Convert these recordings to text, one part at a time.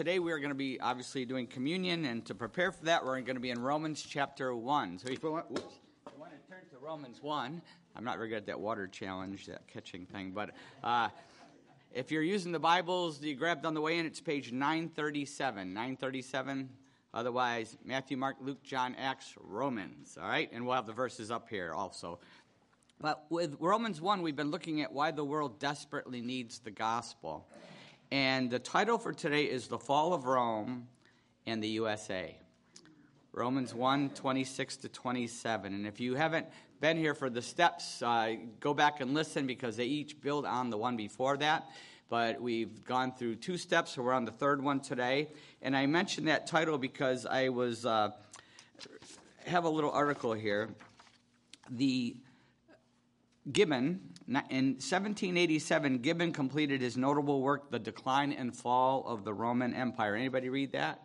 today we are going to be obviously doing communion, and to prepare for that, we're going to be in Romans chapter 1. So if you want, you want to turn to Romans 1, I'm not very good at that water challenge, that catching thing, but uh, if you're using the Bibles you grabbed on the way in, it's page 937. 937. Otherwise, Matthew, Mark, Luke, John, Acts, Romans. All right? And we'll have the verses up here also. But with Romans 1, we've been looking at why the world desperately needs the gospel. And the title for today is The Fall of Rome and the USA. Romans 1 26 to 27. And if you haven't been here for the steps, uh, go back and listen because they each build on the one before that. But we've gone through two steps, so we're on the third one today. And I mentioned that title because I was uh, have a little article here. The Gibbon, in 1787, Gibbon completed his notable work, The Decline and Fall of the Roman Empire. Anybody read that?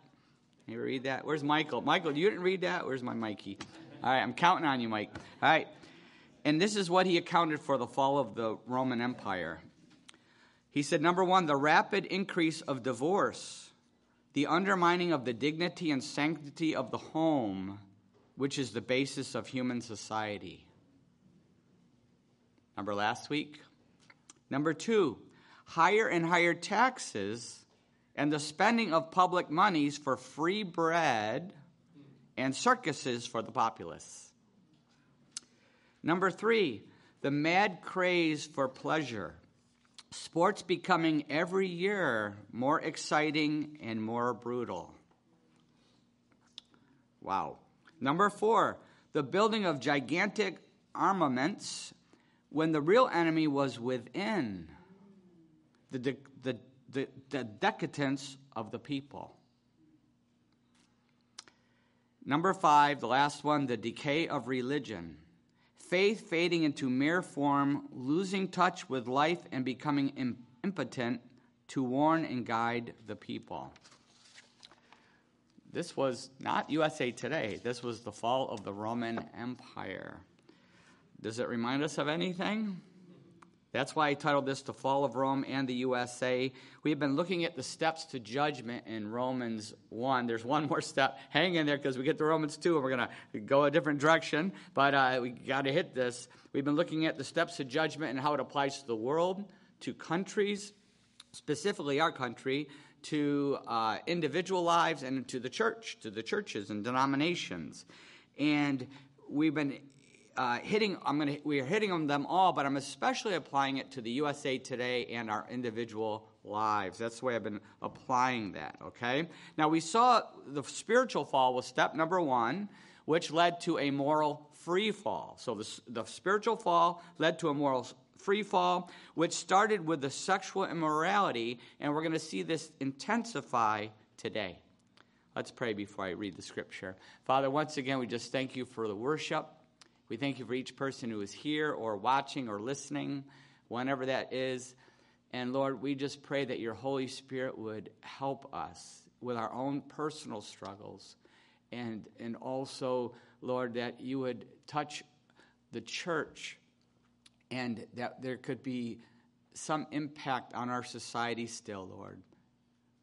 Anybody read that? Where's Michael? Michael, you didn't read that? Where's my Mikey? All right, I'm counting on you, Mike. All right. And this is what he accounted for the fall of the Roman Empire. He said, number one, the rapid increase of divorce, the undermining of the dignity and sanctity of the home, which is the basis of human society. Remember last week? Number two, higher and higher taxes and the spending of public monies for free bread and circuses for the populace. Number three, the mad craze for pleasure. Sports becoming every year more exciting and more brutal. Wow. Number four, the building of gigantic armaments when the real enemy was within the, de- the, the, the decadence of the people. Number five, the last one, the decay of religion. Faith fading into mere form, losing touch with life, and becoming impotent to warn and guide the people. This was not USA Today. This was the fall of the Roman Empire. Does it remind us of anything? That's why I titled this The Fall of Rome and the USA. We have been looking at the steps to judgment in Romans 1. There's one more step. Hang in there because we get to Romans 2 and we're going to go a different direction, but uh, we got to hit this. We've been looking at the steps to judgment and how it applies to the world, to countries, specifically our country, to uh, individual lives, and to the church, to the churches and denominations. And we've been uh, hitting, I'm going we are hitting on them all, but I'm especially applying it to the USA Today and our individual lives. That's the way I've been applying that, okay? Now, we saw the spiritual fall was step number one, which led to a moral free fall. So the, the spiritual fall led to a moral free fall, which started with the sexual immorality, and we're going to see this intensify today. Let's pray before I read the scripture. Father, once again, we just thank you for the worship. We thank you for each person who is here or watching or listening, whenever that is. And Lord, we just pray that your Holy Spirit would help us with our own personal struggles. And, and also, Lord, that you would touch the church and that there could be some impact on our society still, Lord.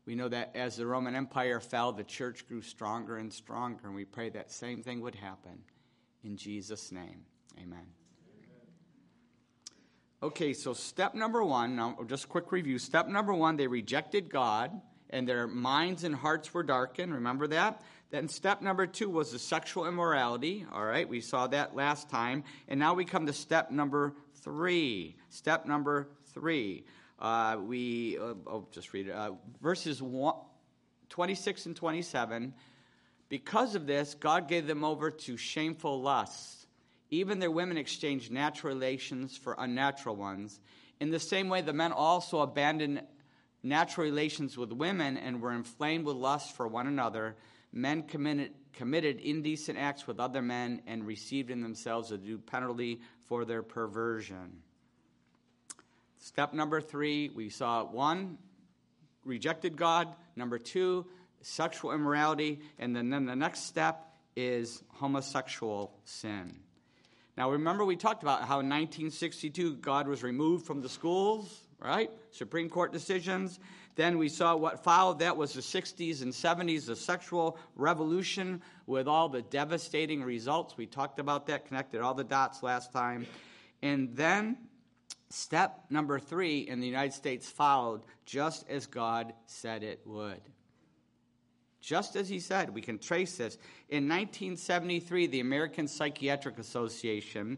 We know that as the Roman Empire fell, the church grew stronger and stronger, and we pray that same thing would happen. In Jesus' name, amen. Okay, so step number one, now just quick review. Step number one, they rejected God and their minds and hearts were darkened. Remember that? Then step number two was the sexual immorality. All right, we saw that last time. And now we come to step number three. Step number three. Uh, we, uh, oh, just read it. Uh, verses one, 26 and 27 because of this, God gave them over to shameful lusts. Even their women exchanged natural relations for unnatural ones. In the same way, the men also abandoned natural relations with women and were inflamed with lust for one another. Men committed, committed indecent acts with other men and received in themselves a due penalty for their perversion. Step number three, we saw one, rejected God. Number two, sexual immorality, and then, then the next step is homosexual sin. Now, remember, we talked about how in 1962 God was removed from the schools, right? Supreme Court decisions. Then we saw what followed that was the 60s and 70s, the sexual revolution with all the devastating results. We talked about that, connected all the dots last time. And then step number three in the United States followed just as God said it would. Just as he said, we can trace this. In 1973, the American Psychiatric Association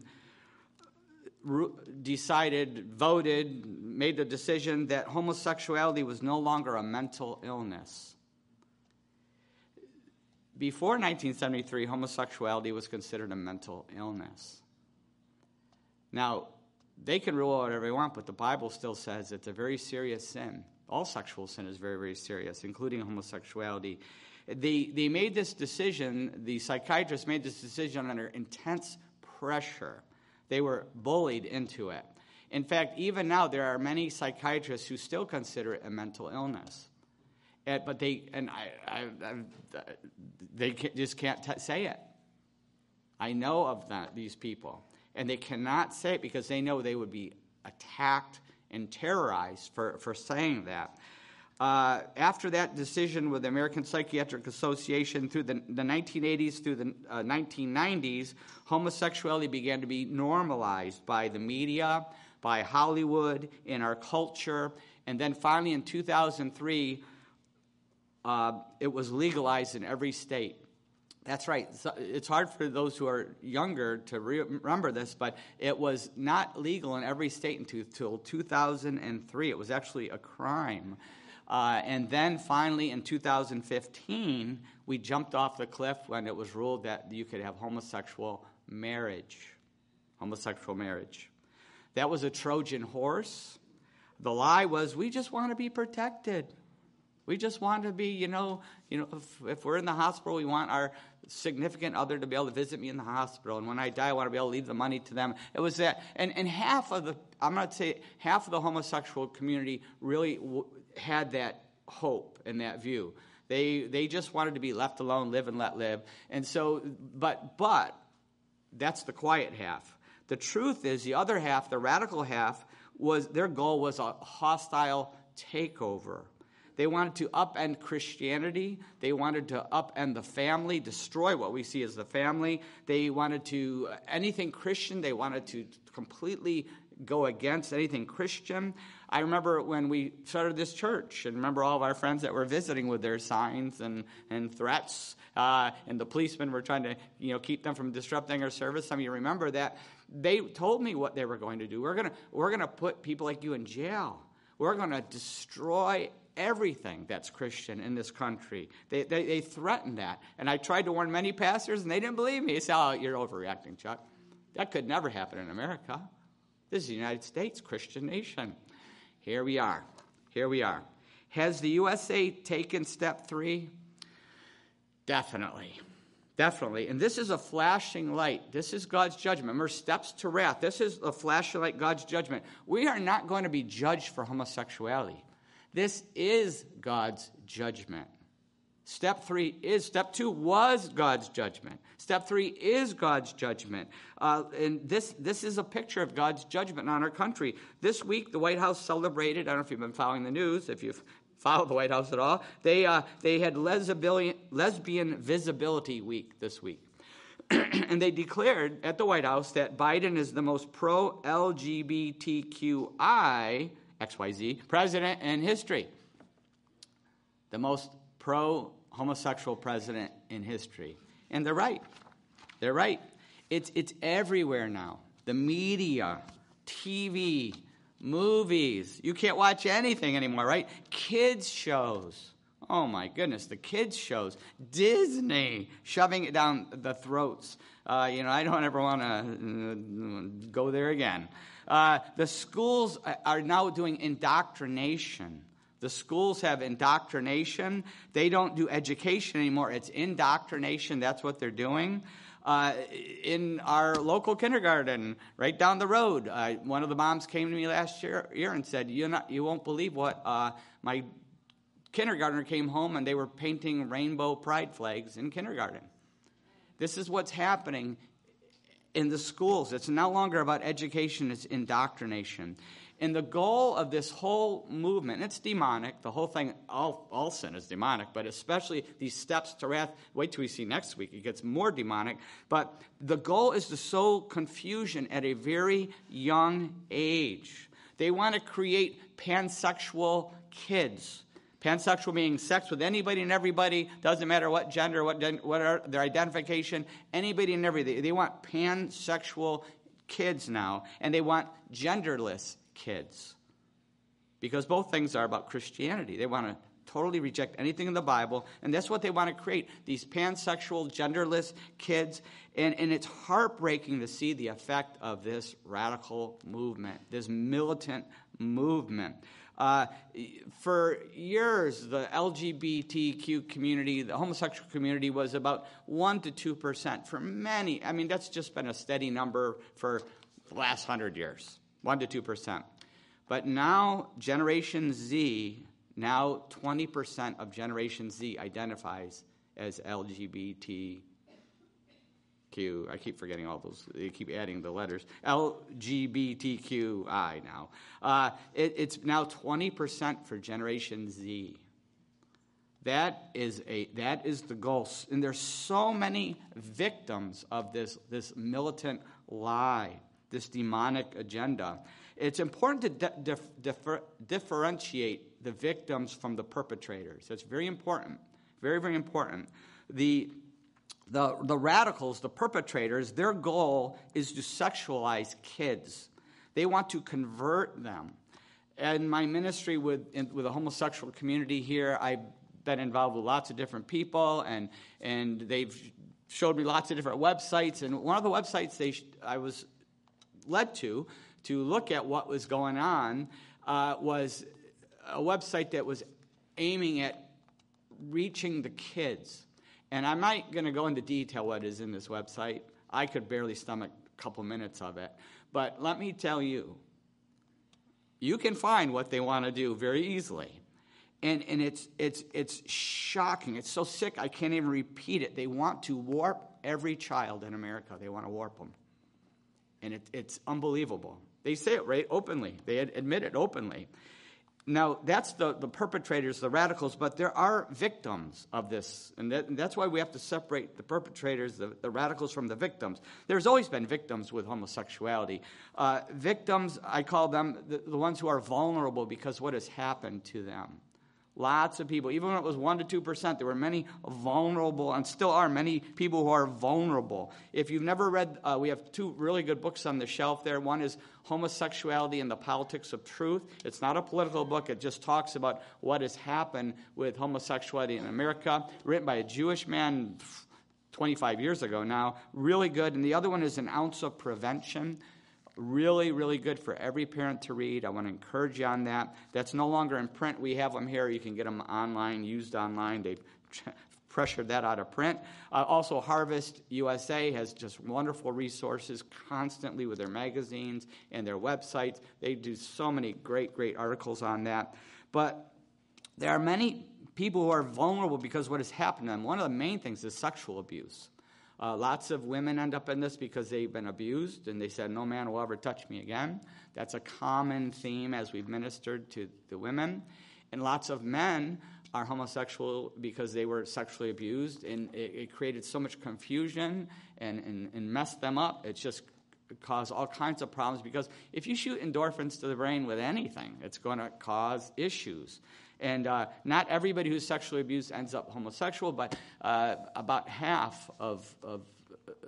decided, voted, made the decision that homosexuality was no longer a mental illness. Before 1973, homosexuality was considered a mental illness. Now, they can rule whatever they want, but the Bible still says it's a very serious sin. All sexual sin is very, very serious, including homosexuality. They, they made this decision, the psychiatrists made this decision under intense pressure. They were bullied into it. In fact, even now, there are many psychiatrists who still consider it a mental illness. And, but they, and I, I, I they just can't t- say it. I know of that, these people. And they cannot say it because they know they would be attacked and terrorized for, for saying that. Uh, after that decision with the American Psychiatric Association through the, the 1980s through the uh, 1990s, homosexuality began to be normalized by the media, by Hollywood, in our culture, and then finally in 2003, uh, it was legalized in every state. That's right. It's hard for those who are younger to remember this, but it was not legal in every state until 2003. It was actually a crime. Uh, and then finally in 2015, we jumped off the cliff when it was ruled that you could have homosexual marriage. Homosexual marriage. That was a Trojan horse. The lie was we just want to be protected. We just want to be, you know, you know, if, if, we're in the hospital, we want our significant other to be able to visit me in the hospital. And when I die, I want to be able to leave the money to them. It was that, and, and half of the, I'm going to say, half of the homosexual community really w- had that hope and that view. They, they just wanted to be left alone, live and let live. And so, but, but, that's the quiet half. The truth is, the other half, the radical half, was their goal was a hostile takeover. They wanted to upend Christianity. They wanted to upend the family, destroy what we see as the family. They wanted to, anything Christian, they wanted to completely go against anything Christian. I remember when we started this church, and remember all of our friends that were visiting with their signs and, and threats, uh, and the policemen were trying to you know, keep them from disrupting our service. Some of you remember that. They told me what they were going to do. We're going we're to put people like you in jail. We're going to destroy everything that's Christian in this country. They, they, they, that. And I tried to warn many pastors, and they didn't believe me. They said, Oh, you're overreacting, Chuck. That could never happen in America. This is the United States, Christian nation. Here we are. Here we are. Has the USA taken step three? Definitely. Definitely. And this is a flashing light. This is God's judgment. Remember, steps to wrath. This is a flashing light, God's judgment. We are not going to be judged for homosexuality. This is God's judgment. Step three is, step two was God's judgment. Step three is God's judgment. Uh, and this, this is a picture of God's judgment on our country. This week, the White House celebrated, I don't know if you've been following the news, if you've followed the White House at all, they, uh, they had lesbian, lesbian Visibility Week this week. and they declared at the White House that Biden is the most pro LGBTQI, XYZ, president in history. The most pro homosexual president in history. And they're right. They're right. It's, it's everywhere now. The media, TV, movies. You can't watch anything anymore, right? Kids' shows. Oh my goodness, the kids' shows. Disney shoving it down the throats. Uh, you know, I don't ever want to uh, go there again. Uh, the schools are now doing indoctrination the schools have indoctrination. They don't do education anymore. It's indoctrination. That's what they're doing. Uh, in our local kindergarten, right down the road, uh, one of the moms came to me last year, year and said, "You not, you won't believe what uh, my kindergartner came home and they were painting rainbow pride flags in kindergarten." This is what's happening in the schools. It's no longer about education; it's indoctrination. And the goal of this whole movement, it's demonic, the whole thing, all, all sin is demonic, but especially these steps to wrath. Wait till we see next week, it gets more demonic. But the goal is to sow confusion at a very young age. They want to create pansexual kids. Pansexual meaning sex with anybody and everybody, doesn't matter what gender, what, what their identification, anybody and everybody. They want pansexual kids now, and they want genderless kids. Because both things are about Christianity. They want to totally reject anything in the Bible, and that's what they want to create these pansexual, genderless kids. And, and it's heartbreaking to see the effect of this radical movement, this militant movement. Uh, for years, the LGBTQ community, the homosexual community, was about 1% to 2%. For many, I mean, that's just been a steady number for the last 100 years 1% to 2%. But now, Generation Z, now 20% of Generation Z identifies as LGBT I keep forgetting all those. They keep adding the letters. LGBTQI now. Uh, it, it's now 20% for Generation Z. That is, a, that is the goal. And there's so many victims of this, this militant lie, this demonic agenda. It's important to dif- differ, differentiate the victims from the perpetrators. That's very important. Very, very important. The the, the radicals, the perpetrators, their goal is to sexualize kids. They want to convert them. And my ministry with, in, with the homosexual community here, I've been involved with lots of different people, and, and they've showed me lots of different websites. And one of the websites they, I was led to to look at what was going on uh, was a website that was aiming at reaching the kids and I'm not going to go into detail what is in this website. I could barely stomach a couple minutes of it. But let me tell you, you can find what they want to do very easily. And, and it's, it's, it's shocking. It's so sick, I can't even repeat it. They want to warp every child in America. They want to warp them. And it, it's unbelievable. They say it right openly, they admit it openly. Now, that's the, the perpetrators, the radicals, but there are victims of this. And, that, and that's why we have to separate the perpetrators, the, the, radicals, from the victims. There's always been victims with homosexuality. Uh, victims, I call them the, the ones who are vulnerable because what has happened to them. Lots of people, even when it was 1% to 2%, there were many vulnerable, and still are many people who are vulnerable. If you've never read, uh, we have two really good books on the shelf there. One is Homosexuality and the Politics of Truth. It's not a political book, it just talks about what has happened with homosexuality in America, written by a Jewish man 25 years ago now. Really good. And the other one is An Ounce of Prevention Really, really good for every parent to read. I want to encourage you on that. That's no longer in print. We have them here. You can get them online, used online. They've pressured that out of print. Uh, also, Harvest USA has just wonderful resources constantly with their magazines and their websites. They do so many great, great articles on that. But there are many people who are vulnerable because what has happened to them. One of the main things is sexual abuse. Uh, lots of women end up in this because they've been abused and they said, No man will ever touch me again. That's a common theme as we've ministered to the women. And lots of men are homosexual because they were sexually abused and it, it created so much confusion and, and, and messed them up. It just caused all kinds of problems because if you shoot endorphins to the brain with anything, it's going to cause issues. And uh, not everybody who's sexually abused ends up homosexual, but uh, about half of, of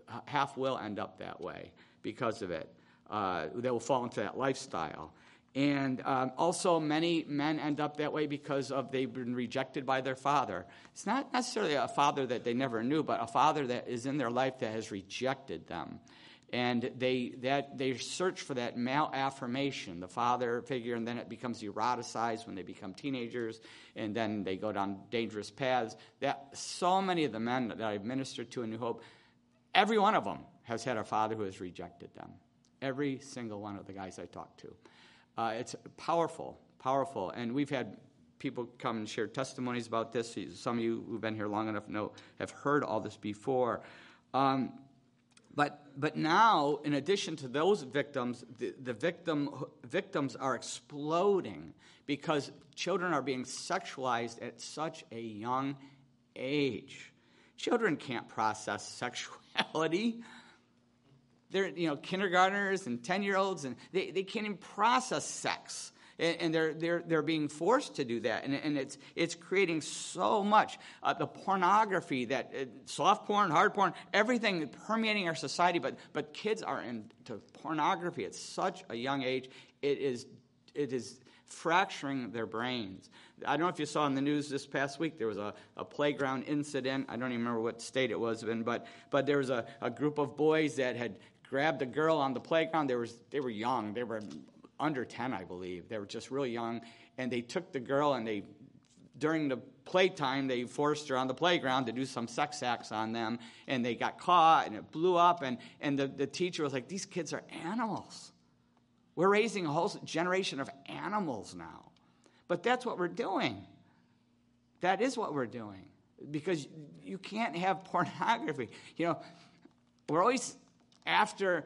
uh, half will end up that way because of it. Uh, they will fall into that lifestyle. And um, also, many men end up that way because of they've been rejected by their father. It's not necessarily a father that they never knew, but a father that is in their life that has rejected them. And they that they search for that male affirmation the father figure and then it becomes eroticized when they become teenagers and then they go down dangerous paths. That so many of the men that i've ministered to in new hope every one of them has had a father who has rejected them. Every single one of the guys i talked to uh, it's powerful powerful and we've had people come and share testimonies about this some of you who've been here long enough know have heard all this before um, But, but now, in addition to those victims, the, the victim, victims are exploding because children are being sexualized at such a young age. Children can't process sexuality. They're, you know, kindergartners and 10 year olds, and they, they can't even process sex and they're, they're, they're being forced to do that. And, and it's, it's creating so much. Uh, the pornography, that uh, soft porn, hard porn, everything permeating our society, but, but kids are into pornography at such a young age. It is, it is fracturing their brains. I don't know if you saw in the news this past week, there was a, a playground incident. I don't even remember what state it was in, but, but there was a, a group of boys that had grabbed a girl on the playground. They, was, they were young. They were under 10, I believe. They were just really young. And they took the girl and they, during the playtime, they forced her on the playground to do some sex acts on them. And they got caught and it blew up. And, and the, the teacher was like, These kids are animals. We're raising a whole generation of animals now. But that's what we're doing. That is what we're doing. Because you can't have pornography. You know, we're always after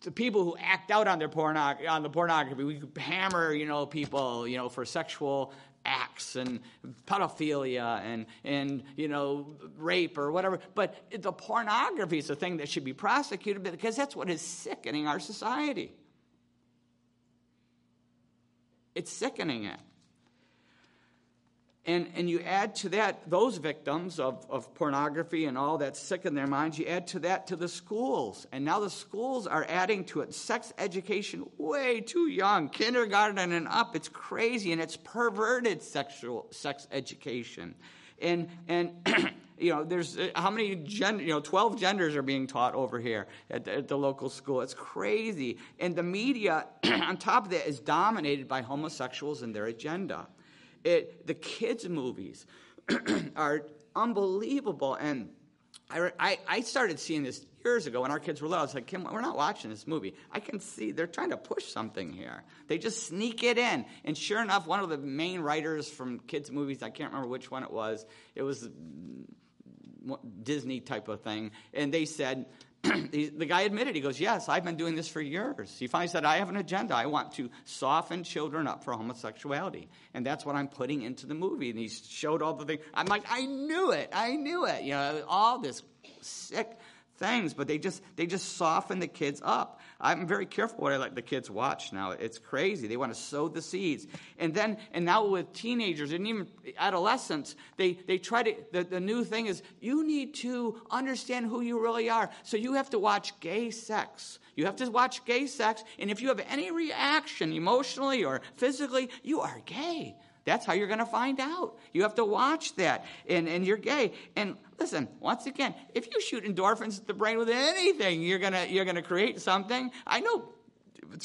the people who act out on their pornog- on the pornography. We hammer, you know, people, you know, for sexual acts and pedophilia and and you know rape or whatever. But the pornography is the thing that should be prosecuted because that's what is sickening our society. It's sickening it. And, and you add to that those victims of, of pornography and all that sick in their minds, you add to that to the schools. And now the schools are adding to it sex education way too young, kindergarten and up. It's crazy and it's perverted sexual sex education. And, and you know, there's uh, how many, gen, you know, 12 genders are being taught over here at the, at the local school. It's crazy. And the media, on top of that, is dominated by homosexuals and their agenda. It, the kids' movies are unbelievable. And I, I, I, started seeing this years ago when our kids were little. I was like, Kim, we're not watching this movie. I can see they're trying to push something here. They just sneak it in. And sure enough, one of the main writers from kids' movies, I can't remember which one it was, it was mm, Disney type of thing. And they said, the guy admitted, he goes, Yes, I've been doing this for years. He finally said, I have an agenda. I want to soften children up for homosexuality. And that's what I'm putting into the movie. And he showed all the things. I'm like, I knew it. I knew it. You know, all this sick things, but they just they just soften the kids up. I'm very careful what I let the kids watch now. It's crazy. They want to sow the seeds. And then and now with teenagers and even adolescents, they, they try to the, the new thing is you need to understand who you really are. So you have to watch gay sex. You have to watch gay sex, and if you have any reaction emotionally or physically, you are gay. That's how you're going to find out. You have to watch that, and, and you're gay. And listen, once again, if you shoot endorphins at the brain with anything, you're going to you're going to create something. I know.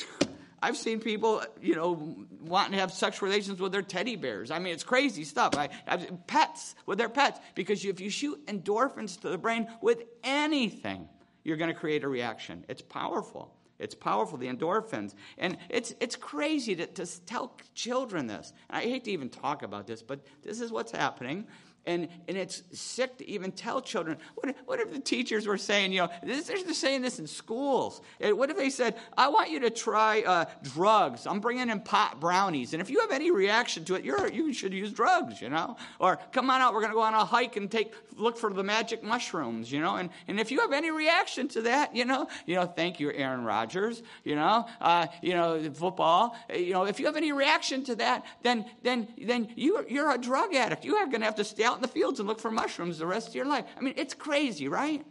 I've seen people, you know, wanting to have sexual relations with their teddy bears. I mean, it's crazy stuff. I, I pets with their pets because if you shoot endorphins to the brain with anything, you're going to create a reaction. It's powerful. It's powerful, the endorphins. And it's, it's crazy to, to tell children this. I hate to even talk about this, but this is what's happening. And, and it's sick to even tell children. What if, what if the teachers were saying, you know, this, they're saying this in schools? What if they said, I want you to try uh, drugs. I'm bringing in pot brownies. And if you have any reaction to it, you're, you should use drugs, you know? Or come on out, we're going to go on a hike and take look for the magic mushrooms, you know? And, and if you have any reaction to that, you know, you know, thank you, Aaron Rodgers, you know, uh, you know, football, you know, if you have any reaction to that, then, then, then you, you're a drug addict. You are going to have to stay out in the fields and look for mushrooms the rest of your life. I mean, it's crazy, right?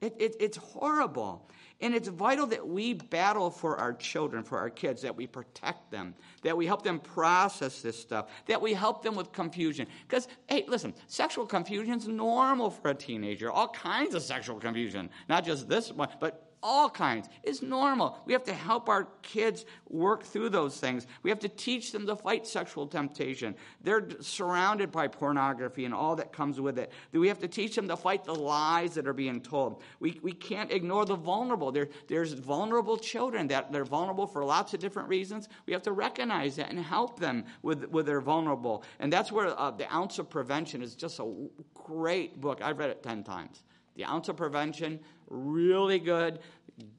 It, it, it's horrible. And it's vital that we battle for our children, for our kids, that we protect them, that we help them process this stuff, that we help them with confusion. Because, hey, listen, sexual confusion is normal for a teenager. All kinds of sexual confusion, not just this one, but all kinds. It's normal. We have to help our kids work through those things. We have to teach them to fight sexual temptation. They're surrounded by pornography and all that comes with it. We have to teach them to fight the lies that are being told. We, we can't ignore the vulnerable. There, there's vulnerable children that they're vulnerable for lots of different reasons. We have to recognize that and help them with, with their vulnerable. And that's where uh, The Ounce of Prevention is just a great book. I've read it 10 times. The Ounce of Prevention, really good.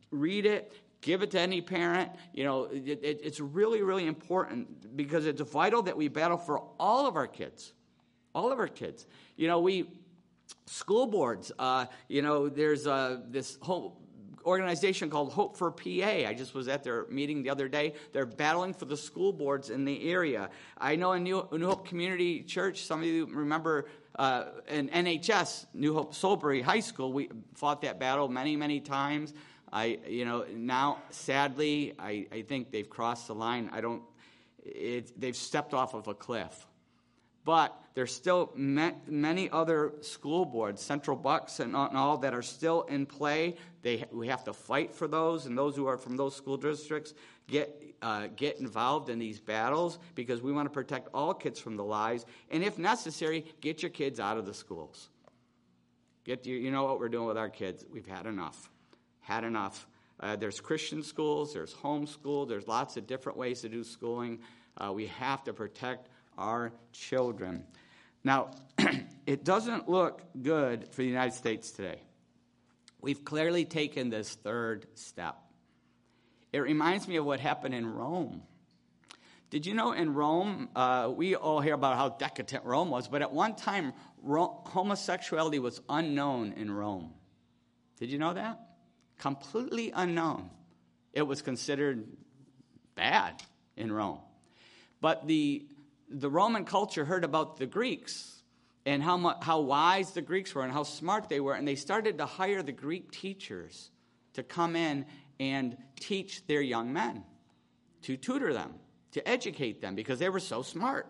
Read it, give it to any parent. You know, it, it, it's really, really important because it's vital that we battle for all of our kids. All of our kids. You know, we, school boards, uh, you know, there's uh, this whole organization called Hope for PA. I just was at their meeting the other day. They're battling for the school boards in the area. I know in New, New Hope Community Church, some of you remember uh, in NHS, New Hope Solebury High School, we fought that battle many, many times. I, you know, now sadly, I, I think they've crossed the line. I don't, it, they've stepped off of a cliff. But there's still many other school boards, Central Bucks and all, that are still in play. They, we have to fight for those, and those who are from those school districts get, uh, get involved in these battles because we want to protect all kids from the lies. And if necessary, get your kids out of the schools. Get you, know what we're doing with our kids. We've had enough. Had enough. Uh, there's Christian schools, there's homeschool, there's lots of different ways to do schooling. Uh, we have to protect our children. Now, it doesn't look good for the United States today. We've clearly taken this third step. It reminds me of what happened in Rome. Did you know in Rome, uh, we all hear about how decadent Rome was, but at one time, Rome, homosexuality was unknown in Rome. Did you know that? Completely unknown. It was considered bad in Rome. But the the Roman culture heard about the Greeks and how, much, how wise the Greeks were and how smart they were, and they started to hire the Greek teachers to come in and teach their young men, to tutor them, to educate them, because they were so smart.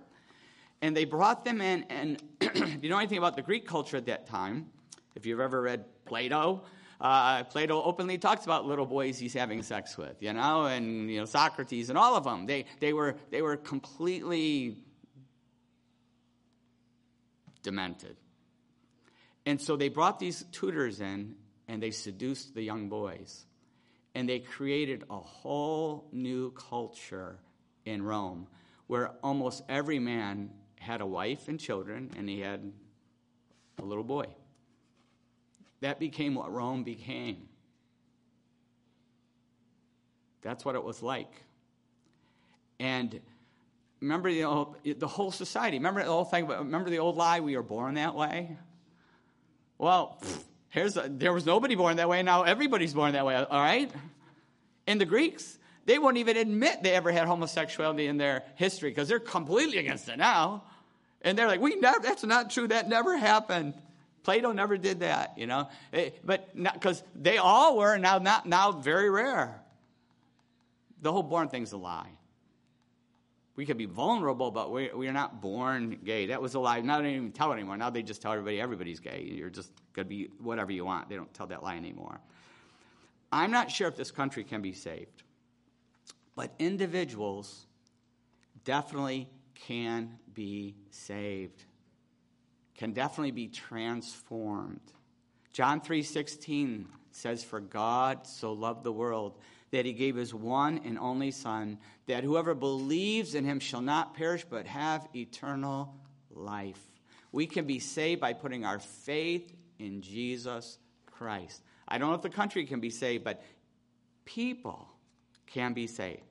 And they brought them in, and if you know anything about the Greek culture at that time, if you've ever read Plato, uh, Plato openly talks about little boys he's having sex with, you know, and you know Socrates and all of them. They they were they were completely demented. And so they brought these tutors in and they seduced the young boys. And they created a whole new culture in Rome where almost every man had a wife and children and he had a little boy. That became what Rome became. That's what it was like. And remember the, old, the whole society. Remember the whole thing. Remember the old lie: we are born that way. Well, here's a, there was nobody born that way. Now everybody's born that way. All right. And the Greeks, they won't even admit they ever had homosexuality in their history because they're completely against it now. And they're like, we never. That's not true. That never happened. Plato never did that, you know. Eh, but because they all were now, not now, very rare. The whole born thing's a lie we could be vulnerable, but we, we are not born gay. That was a lie. Now they don't even tell it anymore. Now they just tell everybody everybody's gay. You're just going to be whatever you want. They don't tell that lie anymore. I'm not sure if this country can be saved, but individuals definitely can be saved, can definitely be transformed. John 3:16 says for God so loved the world that he gave his one and only Son, that whoever believes in him shall not perish but have eternal life. We can be saved by putting our faith in Jesus Christ. I don't know if the country can be saved, but people can be saved.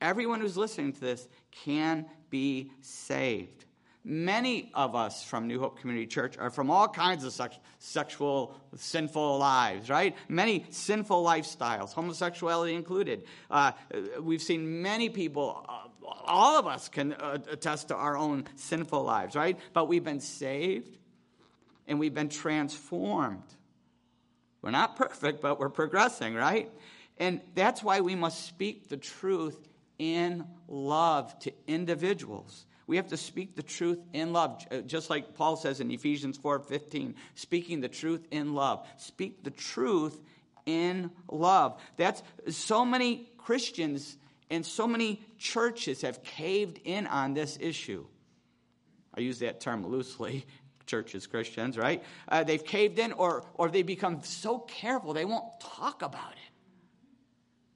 Everyone who's listening to this can be saved. Many of us from New Hope Community Church are from all kinds of sex, sexual, sinful lives, right? Many sinful lifestyles, homosexuality included. Uh, we've seen many people, uh, all of us can uh, attest to our own sinful lives, right? But we've been saved and we've been transformed. We're not perfect, but we're progressing, right? And that's why we must speak the truth in love to individuals. We have to speak the truth in love, uh, just like Paul says in Ephesians 4:15, speaking the truth in love. Speak the truth in love. That's so many Christians and so many churches have caved in on this issue. I use that term loosely. Churches, Christians, right? Uh, they've caved in, or or they become so careful they won't talk about it.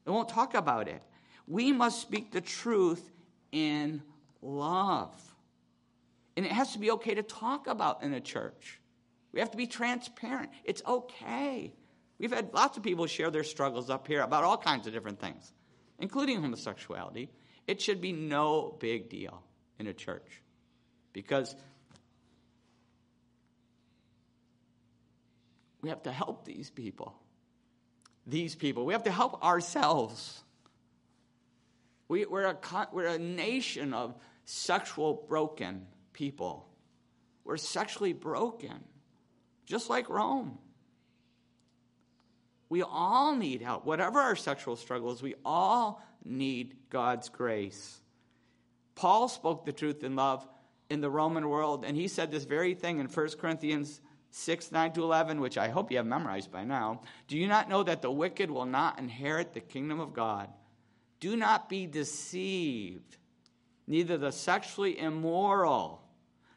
They won't talk about it. We must speak the truth in love. And it has to be okay to talk about in a church. We have to be transparent. It's okay. We've had lots of people share their struggles up here about all kinds of different things, including homosexuality. It should be no big deal in a church because we have to help these people. These people. We have to help ourselves. We, are a, we're a nation of sexual broken people. We're sexually broken, just like Rome. We all need help. Whatever our sexual struggles, we all need God's grace. Paul spoke the truth in love in the Roman world, and he said this very thing in 1 Corinthians 6 9 to 11, which I hope you have memorized by now. Do you not know that the wicked will not inherit the kingdom of God? Do not be deceived. Neither the sexually immoral,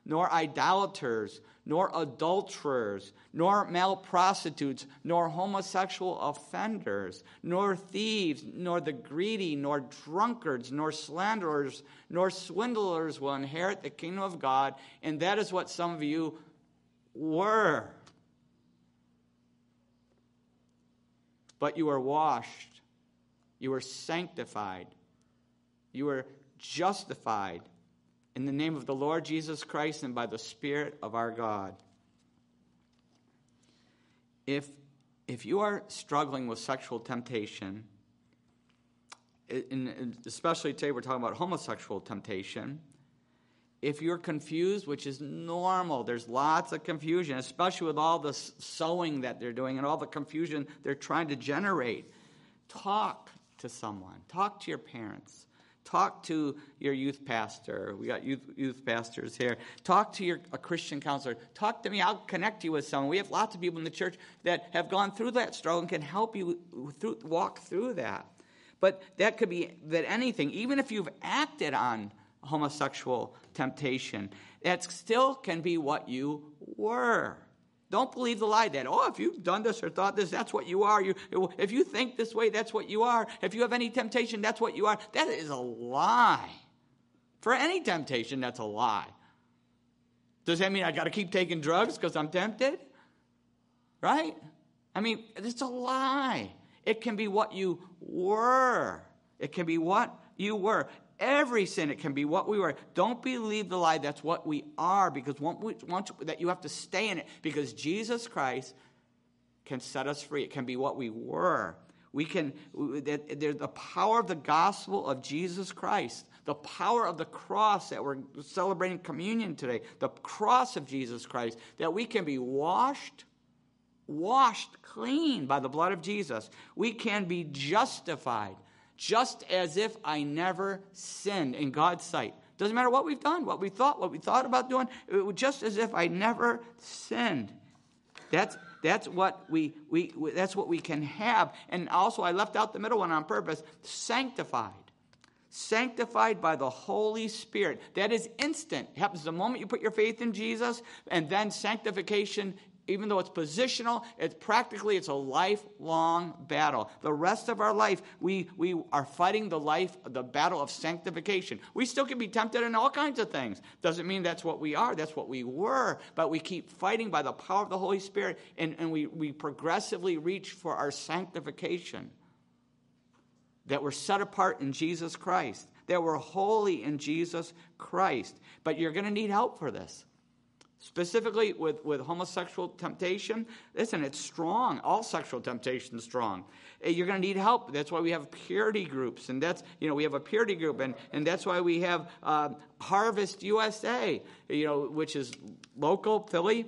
nor idolaters, nor adulterers, nor male prostitutes, nor homosexual offenders, nor thieves, nor the greedy, nor drunkards, nor slanderers, nor swindlers will inherit the kingdom of God. And that is what some of you were. But you are washed, you are sanctified, you are justified in the name of the Lord Jesus Christ and by the Spirit of our God. If, if you are struggling with sexual temptation, especially today we're talking about homosexual temptation, if you're confused, which is normal, there's lots of confusion, especially with all the sowing that they're doing and all the confusion they're trying to generate. Talk to someone, talk to your parents. Talk to your youth pastor. We got youth, youth pastors here. Talk to your a Christian counselor. Talk to me. I'll connect you with someone. We have lots of people in the church that have gone through that struggle and can help you through, walk through that. But that could be that anything, even if you've acted on homosexual temptation, that still can be what you were. Don't believe the lie that, oh, if you've done this or thought this, that's what you are. You, if you think this way, that's what you are. If you have any temptation, that's what you are. That is a lie. For any temptation, that's a lie. Does that mean I got to keep taking drugs because I'm tempted? Right? I mean, it's a lie. It can be what you were. It can be what you were every sin. It can be what we were. Don't believe the lie that's what we are because once, that you have to stay in it because Jesus Christ can set us free. It can be what we were. We can, there's the power of the gospel of Jesus Christ, the power of the cross that we're celebrating communion today, the cross of Jesus Christ, that we can be washed, washed clean by the blood of Jesus. We can be justified just as if I never sinned in God's sight. Doesn't matter what we've done, what we thought, what we thought about doing, just as if I never sinned. That's that's what we, we, we that's what we can have. And also I left out the middle one on purpose, sanctified. Sanctified by the Holy Spirit. That is instant. It happens the moment you put your faith in Jesus, and then sanctification even though it's positional, it's practically it's a lifelong battle. The rest of our life, we, we are fighting the life, the battle of sanctification. We still can be tempted in all kinds of things. Doesn't mean that's what we are, that's what we were, but we keep fighting by the power of the Holy Spirit and, and we, we progressively reach for our sanctification. That we're set apart in Jesus Christ, that we're holy in Jesus Christ. But you're going to need help for this specifically with, with homosexual temptation listen it's strong. All sexual temptation is strong. Eh, you're going to need help. That's why we have purity groups and that's you know we have a purity group and, and that's why we have uh, harvest usa you know which is local philly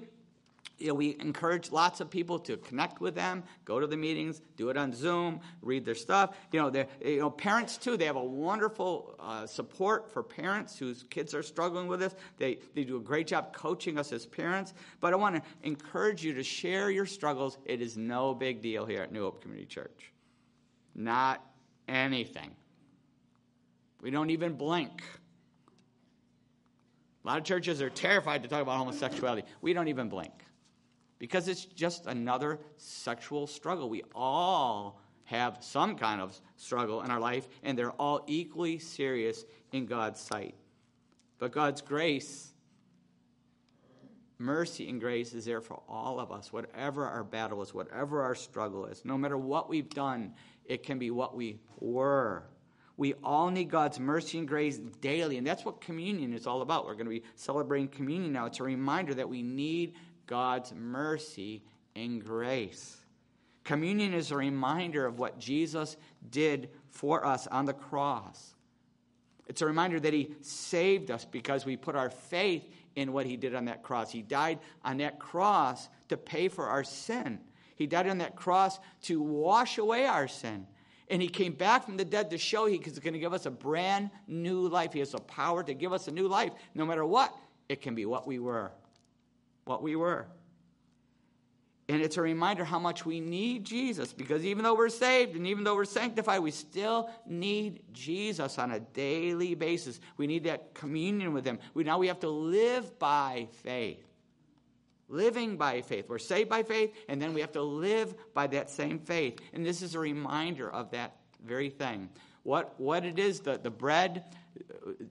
you know, we encourage lots of people to connect with them, go to the meetings, do it on Zoom, read their stuff. You know, you know parents too. They have a wonderful uh, support for parents whose kids are struggling with this. They they do a great job coaching us as parents. But I want to encourage you to share your struggles. It is no big deal here at New Hope Community Church. Not anything. We don't even blink. A lot of churches are terrified to talk about homosexuality. We don't even blink because it's just another sexual struggle. We all have some kind of struggle in our life, and they're all equally serious in God's sight. But God's grace, mercy and grace is there for all of us, whatever our battle is, whatever our struggle is. No matter what we've done, it can be what we were. We all need God's mercy and grace daily, and that's what communion is all about. We're going to be celebrating communion now. It's a reminder that we need God's mercy and grace. Communion is a reminder of what Jesus did for us on the cross. It's a reminder that He saved us because we put our faith in what He did on that cross. He died on that cross to pay for our sin, He died on that cross to wash away our sin. And he came back from the dead to show he's going to give us a brand new life. He has the power to give us a new life. No matter what, it can be what we were. What we were. And it's a reminder how much we need Jesus because even though we're saved and even though we're sanctified, we still need Jesus on a daily basis. We need that communion with Him. We, now we have to live by faith. Living by faith. We're saved by faith, and then we have to live by that same faith. And this is a reminder of that very thing. What, what it is, the, the bread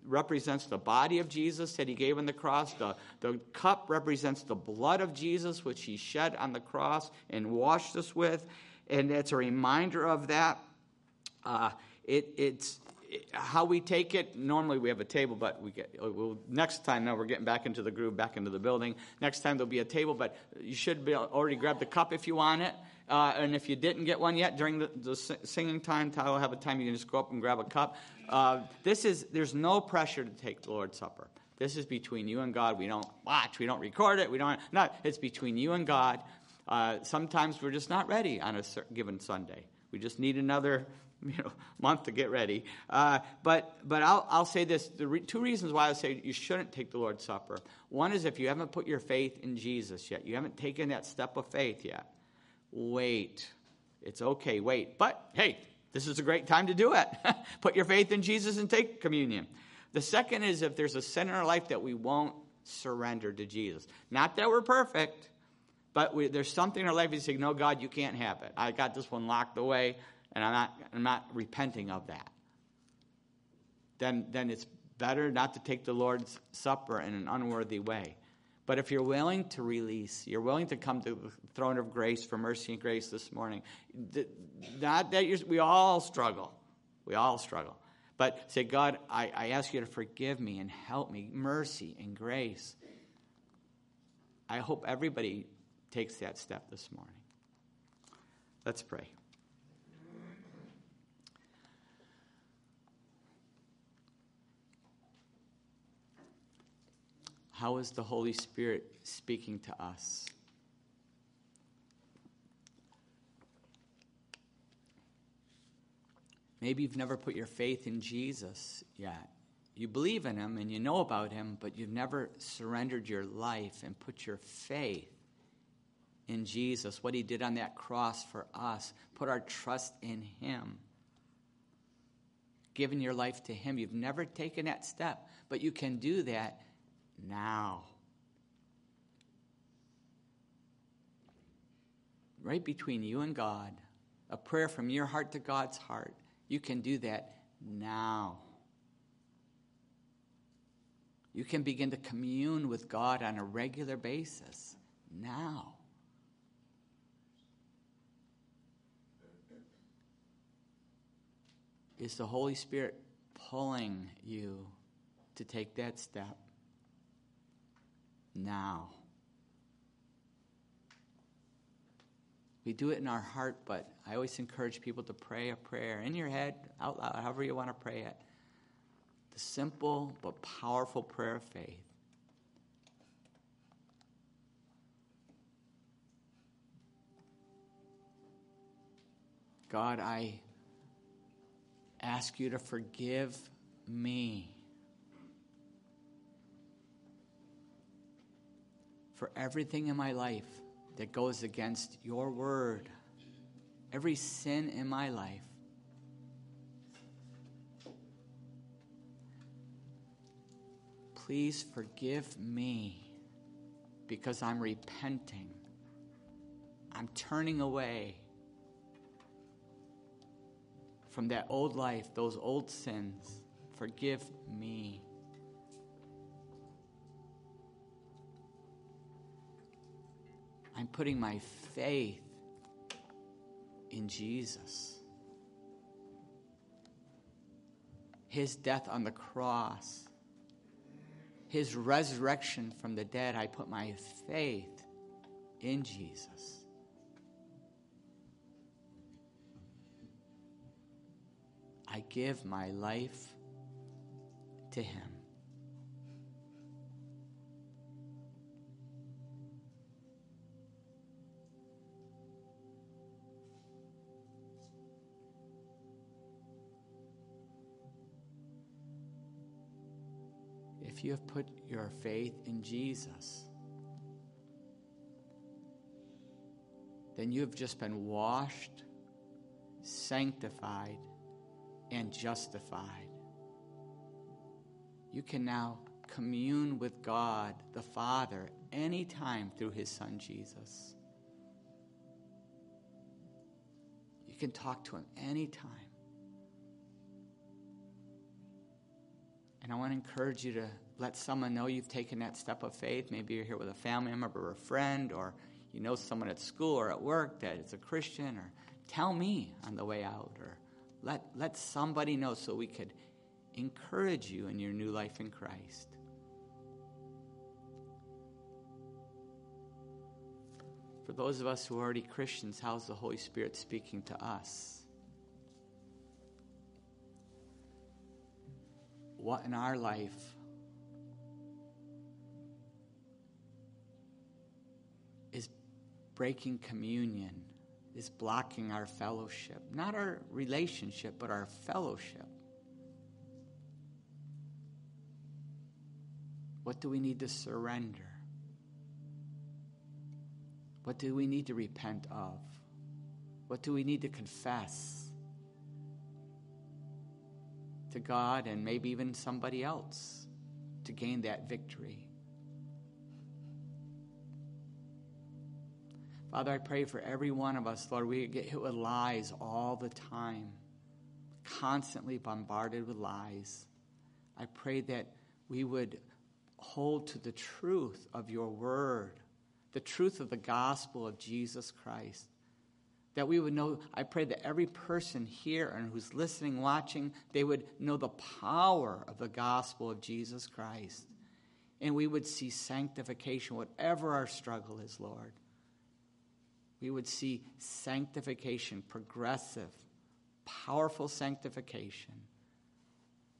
represents the body of Jesus that he gave on the cross. The, the cup represents the blood of Jesus, which he shed on the cross and washed us with. And it's a reminder of that. Uh, it, it's it, how we take it. Normally we have a table, but we get we'll, next time. Now we're getting back into the groove, back into the building. Next time there'll be a table, but you should be already grab the cup if you want it. Uh, and if you didn't get one yet during the, the singing time, Tyler will have a time you can just go up and grab a cup. Uh, this is there's no pressure to take the Lord's Supper. This is between you and God. We don't watch. We don't record it. We don't. Not. It's between you and God. Uh, sometimes we're just not ready on a given Sunday. We just need another you know, month to get ready. Uh, but but I'll, I'll say this: the re- two reasons why I say you shouldn't take the Lord's Supper. One is if you haven't put your faith in Jesus yet, you haven't taken that step of faith yet. Wait, it's okay. Wait, but hey, this is a great time to do it. Put your faith in Jesus and take communion. The second is if there's a sin in our life that we won't surrender to Jesus. Not that we're perfect, but we, there's something in our life you say, no, God, you can't have it. I got this one locked away, and I'm not, I'm not repenting of that. Then, then it's better not to take the Lord's Supper in an unworthy way. But if you're willing to release, you're willing to come to the throne of grace for mercy and grace this morning, not that we all struggle. We all struggle. But say, God, I, I ask you to forgive me and help me, mercy and grace. I hope everybody takes that step this morning. Let's pray. How is the Holy Spirit speaking to us? Maybe you've never put your faith in Jesus yet. You believe in him and you know about him, but you've never surrendered your life and put your faith in Jesus, what he did on that cross for us. Put our trust in him. Given your life to him. You've never taken that step, but you can do that now. Right between you and God, a prayer from your heart to God's heart. You can do that now. You can begin to commune with God on a regular basis now. Is the Holy Spirit pulling you to take that step? Now. We do it in our heart, but I always encourage people to pray a prayer in your head, out loud, however you want to pray it. The simple but powerful prayer of faith. God, I ask you to forgive me for everything in my life that goes against your word, every sin in my life. Please forgive me because I'm repenting. I'm turning away from that old life, those old sins. Forgive me. I'm putting my faith in Jesus. His death on the cross, His resurrection from the dead, I put my faith in Jesus. I give my life to Him. You have put your faith in Jesus, then you have just been washed, sanctified, and justified. You can now commune with God the Father anytime through His Son Jesus. You can talk to Him anytime. I want to encourage you to let someone know you've taken that step of faith. Maybe you're here with a family member or a friend, or you know someone at school or at work that is a Christian, or tell me on the way out, or let, let somebody know so we could encourage you in your new life in Christ. For those of us who are already Christians, how's the Holy Spirit speaking to us? What in our life is breaking communion? is blocking our fellowship. Not our relationship, but our fellowship. What do we need to surrender? What do we need to repent of? What do we need to confess to God and maybe even somebody else to gain that victory? Father, I pray for every one of us, Lord, we get hit with lies all the time, constantly bombarded with lies. I pray that we would hold to the truth of your word, the truth of the gospel of Jesus Christ. That we would know, I pray that every person here and who's listening, watching, they would know the power of the gospel of Jesus Christ. And we would see sanctification, whatever our struggle is, Lord we would see sanctification, progressive, powerful sanctification.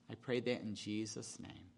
I pray that in Jesus' name.